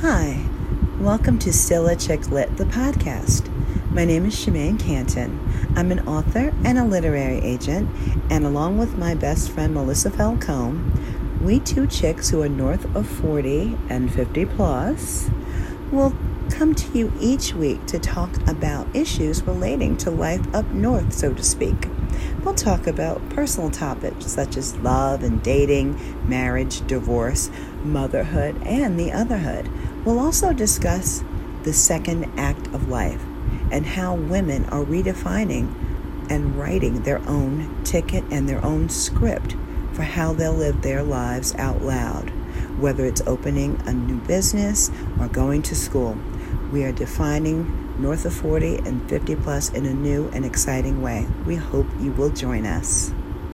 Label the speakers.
Speaker 1: Hi, welcome to Still a Chick Lit, the podcast. My name is Shemaine Canton. I'm an author and a literary agent, and along with my best friend Melissa Falcone, we two chicks who are north of 40 and 50 plus will come to you each week to talk about issues relating to life up north, so to speak. We'll talk about personal topics such as love and dating, marriage, divorce, motherhood, and the otherhood. We'll also discuss the second act of life and how women are redefining and writing their own ticket and their own script for how they'll live their lives out loud, whether it's opening a new business or going to school. We are defining north of 40 and 50 plus in a new and exciting way. We hope you will join us.